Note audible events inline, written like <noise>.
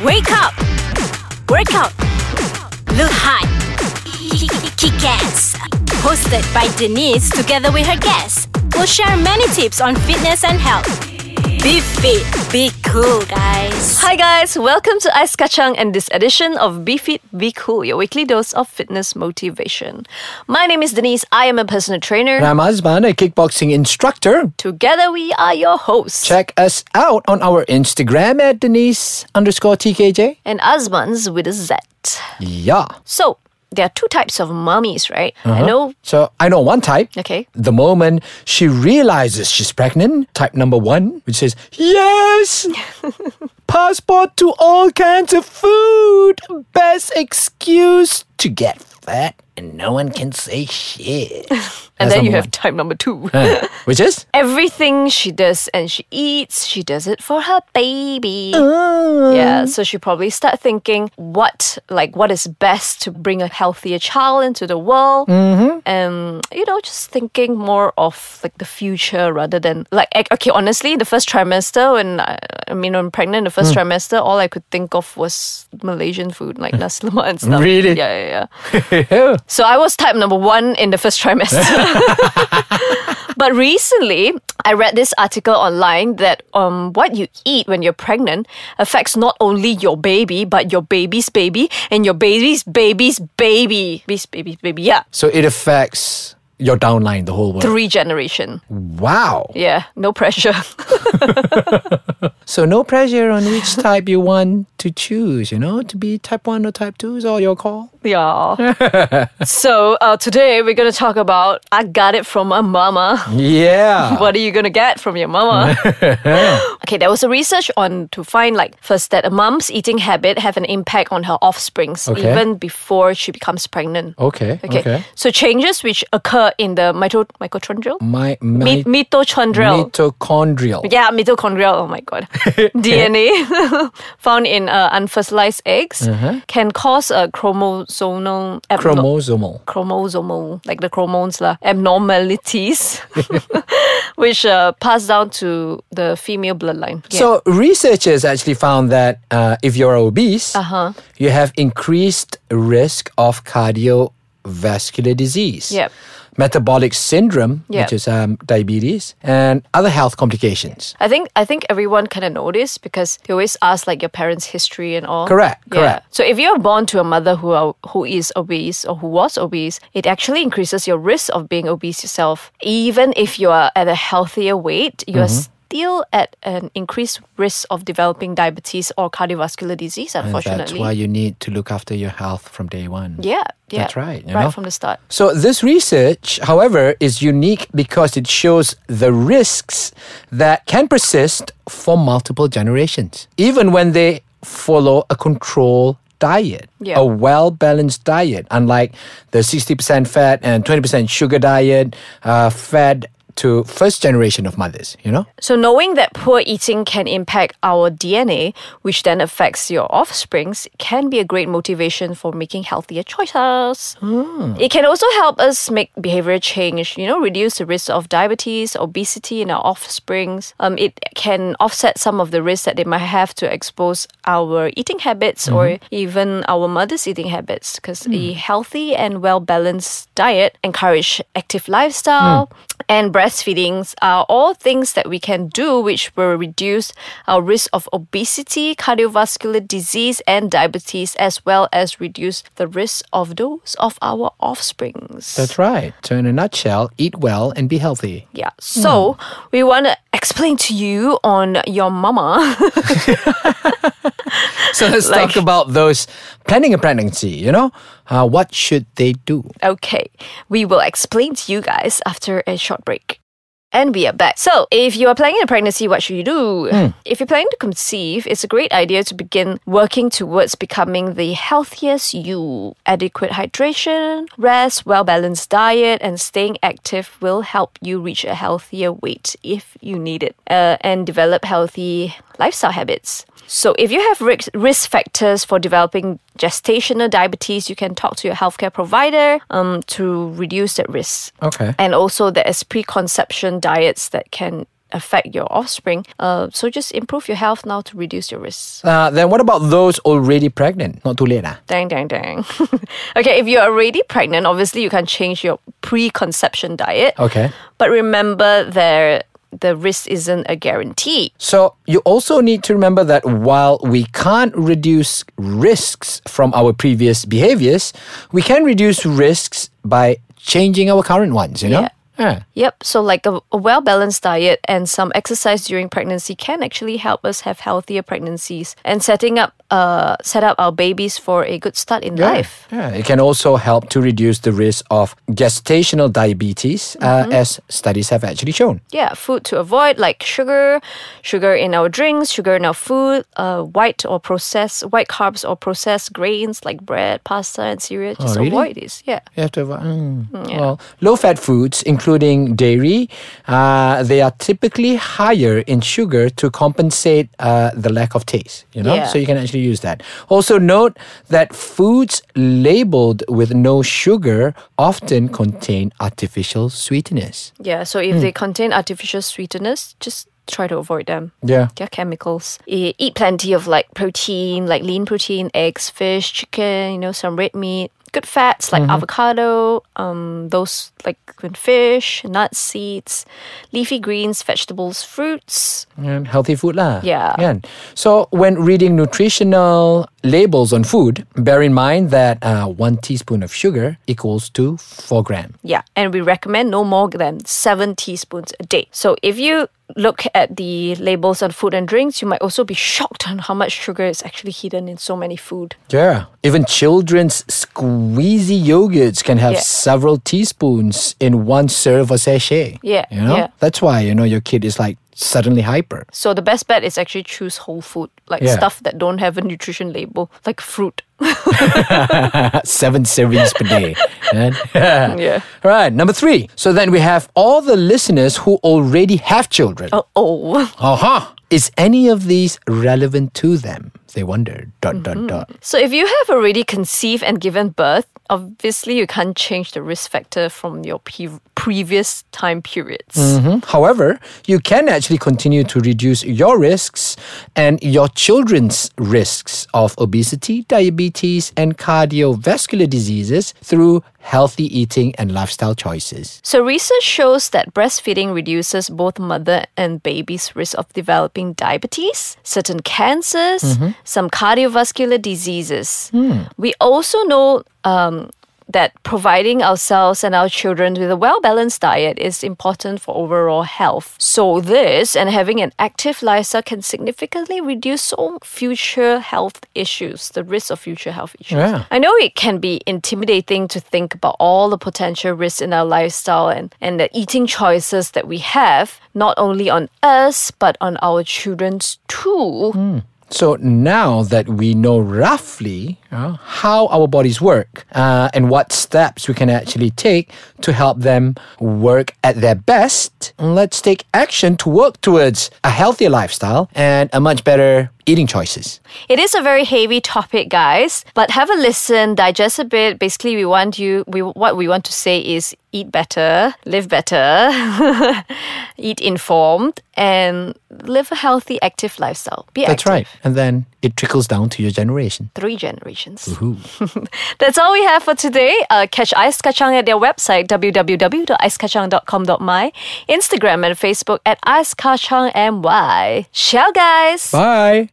Wake up! Workout! Look hot! Kick ass! Hosted by Denise together with her guests. We'll share many tips on fitness and health. Be fit, be cool, guys. Hi guys, welcome to Ice Kachang and this edition of Be Fit, Be Cool, your weekly dose of fitness motivation. My name is Denise, I am a personal trainer. And I'm Azman, a kickboxing instructor. Together we are your hosts. Check us out on our Instagram at Denise underscore TKJ. And Azman's with a Z. Yeah. So, there are two types of mummies, right? Uh-huh. I know. So I know one type. Okay. The moment she realizes she's pregnant, type number one, which says, Yes! <laughs> Passport to all kinds of food. Best excuse to get fat and no one can say shit. <laughs> And That's then you have type number two. <laughs> Uh, which is? Everything she does and she eats, she does it for her baby. Uh. Yeah, so she probably start thinking what like what is best to bring a healthier child into the world, mm-hmm. and you know just thinking more of like the future rather than like okay honestly the first trimester when I, I mean when pregnant the first trimester all I could think of was Malaysian food like <laughs> nasi lemak and stuff. Really? Yeah, yeah, yeah. So I was type number one in the first trimester. <laughs> but recently, I read this article online that um, what you eat when you're pregnant affects not only your baby, but your baby's baby and your baby's baby's baby. Baby's baby's baby. Yeah. So it affects your downline, the whole world. Three generation. Wow. Yeah, no pressure. <laughs> So no pressure on which <laughs> type you want to choose, you know, to be type 1 or type 2 is all your call. yeah. <laughs> so uh, today we're going to talk about I got it from my mama. Yeah. <laughs> What are you gonna get from your mama? okay, there was a research on to find like first that a mom's eating habit have an impact on her offsprings Okay. even before she becomes pregnant. Okay. Okay. Okay. So changes which occur in the mito- mitochondrial, My, Mi- mitochondrial. mitochondrial. yeah, mitochondrial. Oh my god, <laughs> DNA <laughs> found in uh, unfertilized eggs can cause a chromosomal abno- Chromosomal. chromosomal, like the chromosomes, lah, abnormalities, <laughs> which uh, pass down to the female bloodline. Yeah. So researchers actually found that uh, if you're obese, Uh-huh. you have increased risk of cardiovascular disease. Yep. Metabolic syndrome, Yep. which is um, diabetes, and other health complications. I think I think everyone kind of this because they always ask like your parents' history and all. Correct, correct. So if you're born to a mother who are, who is obese or who was obese, it actually increases your risk of being obese yourself. Even if you are at a healthier weight, you are Mm-hmm. Still at an increased risk of developing diabetes or cardiovascular disease. unfortunately. And that's why you need to look after your health from day one. Yeah, yeah. That's right, right know? from the start. So, this research, however, is unique because it shows the risks that can persist for multiple generations, even when they follow a control diet, Yeah. a well balanced diet, unlike the 60% fat and 20% sugar diet, uh, fed to first generation of mothers, you know? So, knowing that poor eating can impact our DNA, which then affects your offsprings, can be a great motivation for making healthier choices. Hmm. It can also help us make behavioral change, you know, reduce the risk of diabetes, obesity in our offsprings. Um, it can offset some of the risks that they might have to expose our eating habits or mm-hmm. even our mother's eating habits, because a hmm. healthy and well balanced diet encourage active lifestyle hmm. And breastfeedings are all things that we can do which will reduce our risk of obesity, cardiovascular disease, and diabetes, as well as reduce the risk of those of our offsprings. That's right. So, in a nutshell, eat well and be healthy. yeah. So hmm. we want to explain to you on your mama. <laughs> <laughs> So, let's Like- talk about those planning a pregnancy, you know? Uh, what should they do? Okay, we will explain to you guys after a short break. And we are back. So, if you are planning a pregnancy, what should you do? If you're planning to conceive, it's a great idea to begin working towards becoming the healthiest you. Adequate hydration, rest, well balanced diet, and staying active will help you reach a healthier weight if you need it uh, and develop healthy lifestyle habits. So, if you have risk, risk factors for developing gestational diabetes, you can talk to your healthcare provider um, to reduce that risk. Okay. And also, there is preconception diets that can affect your offspring. Uh, so just improve your health now to reduce your risks. Uh, then what about those already pregnant? Not too late, ah. Dang, dang, dang. <laughs> okay, if you're already pregnant, obviously you can change your pre-conception diet. Okay. But remember there the risk isn't a guarantee. So you also need to remember that while we can't reduce risks from our previous behaviors, we can reduce risks by changing our current ones, you know? Yeah. Yeah. Yep. So, like a, a well balanced diet and some exercise during pregnancy can actually help us have healthier pregnancies and setting up uh set up our babies for a good start in life. Yeah, it can also help to reduce the risk of gestational diabetes, uh, as studies have actually shown. Yeah, food to avoid like sugar, sugar in our drinks, sugar in our food, uh, white or processed white carbs or processed grains like bread, pasta, and cereal. Just really? avoid these. Yeah. You have to avoid. Mm. Well, low-fat foods, including dairy, uh, they are typically higher in sugar to compensate uh, the lack of taste. You know, Yeah. so you can actually use that. Also, note that foods labeled with no sugar often contain artificial sweeteners. Yeah. So if they contain artificial sweeteners, just try to avoid them. Yeah. They're chemicals. Eat plenty of like protein, like lean protein, eggs, fish, chicken, you know, some red meat. Good fats like avocado, um, those like fish, nuts, seeds, leafy greens, vegetables, fruits. And healthy food lah. Yeah. Kan? So when reading nutritional labels on food, bear in mind that uh, one teaspoon of sugar equals to four gram. Yeah, and we recommend no more than seven teaspoons a day. So if you look at the labels on food and drinks, you might also be shocked on how much sugar is actually hidden in so many food. Yeah. Even children's squeezy yogurts can have Yeah. several teaspoons in one serve or sachet. Yeah, You know? yeah. That's why, you know, your kid is like suddenly hyper. So the best bet is actually choose whole food, like Yeah. stuff that don't have a nutrition label, like fruit. <laughs> Seven servings per day. Right? <laughs> Yeah. All right, number three. So then we have all the listeners who already have children. Oh, oh. Uh-huh. Is any of these relevant to them? They wonder. Dot dot dot. So if you have already conceived and given birth, obviously you can't change the risk factor from your pre- previous time periods. Mhm. However, you can actually continue to reduce your risks and your children's risks of obesity, diabetes, and cardiovascular diseases through healthy eating and lifestyle choices. So, research shows that breastfeeding reduces both mother and baby's risk of developing diabetes, certain cancers, some cardiovascular diseases. We also know um, that providing ourselves and our children with a well balanced diet is important for overall health. So, this and having an active lifestyle can significantly reduce all future health issues, the risk of future health issues. Yeah. I know it can be intimidating to think about all the potential risks in our lifestyle and, and the eating choices that we have, not only on us, but on our children's too. Hmm. So now that we know roughly uh, how our bodies work uh, and what steps we can actually take to help them work at their best, let's take action to work towards a healthier lifestyle and a much better eating choices. It is a very heavy topic, guys, but have a listen, digest a bit. Basically, we want you, we, what we want to say is eat better, live better, <laughs> eat informed, and live a healthy, active lifestyle. Be That's active. right. And then it trickles down to your generation. Three generations. <laughs> That's all we have for today. Uh, catch Ice Kachang at their website, www.icekachang.com.my, Instagram and Facebook at Ice Kachang MY. Ciao, guys! Bye.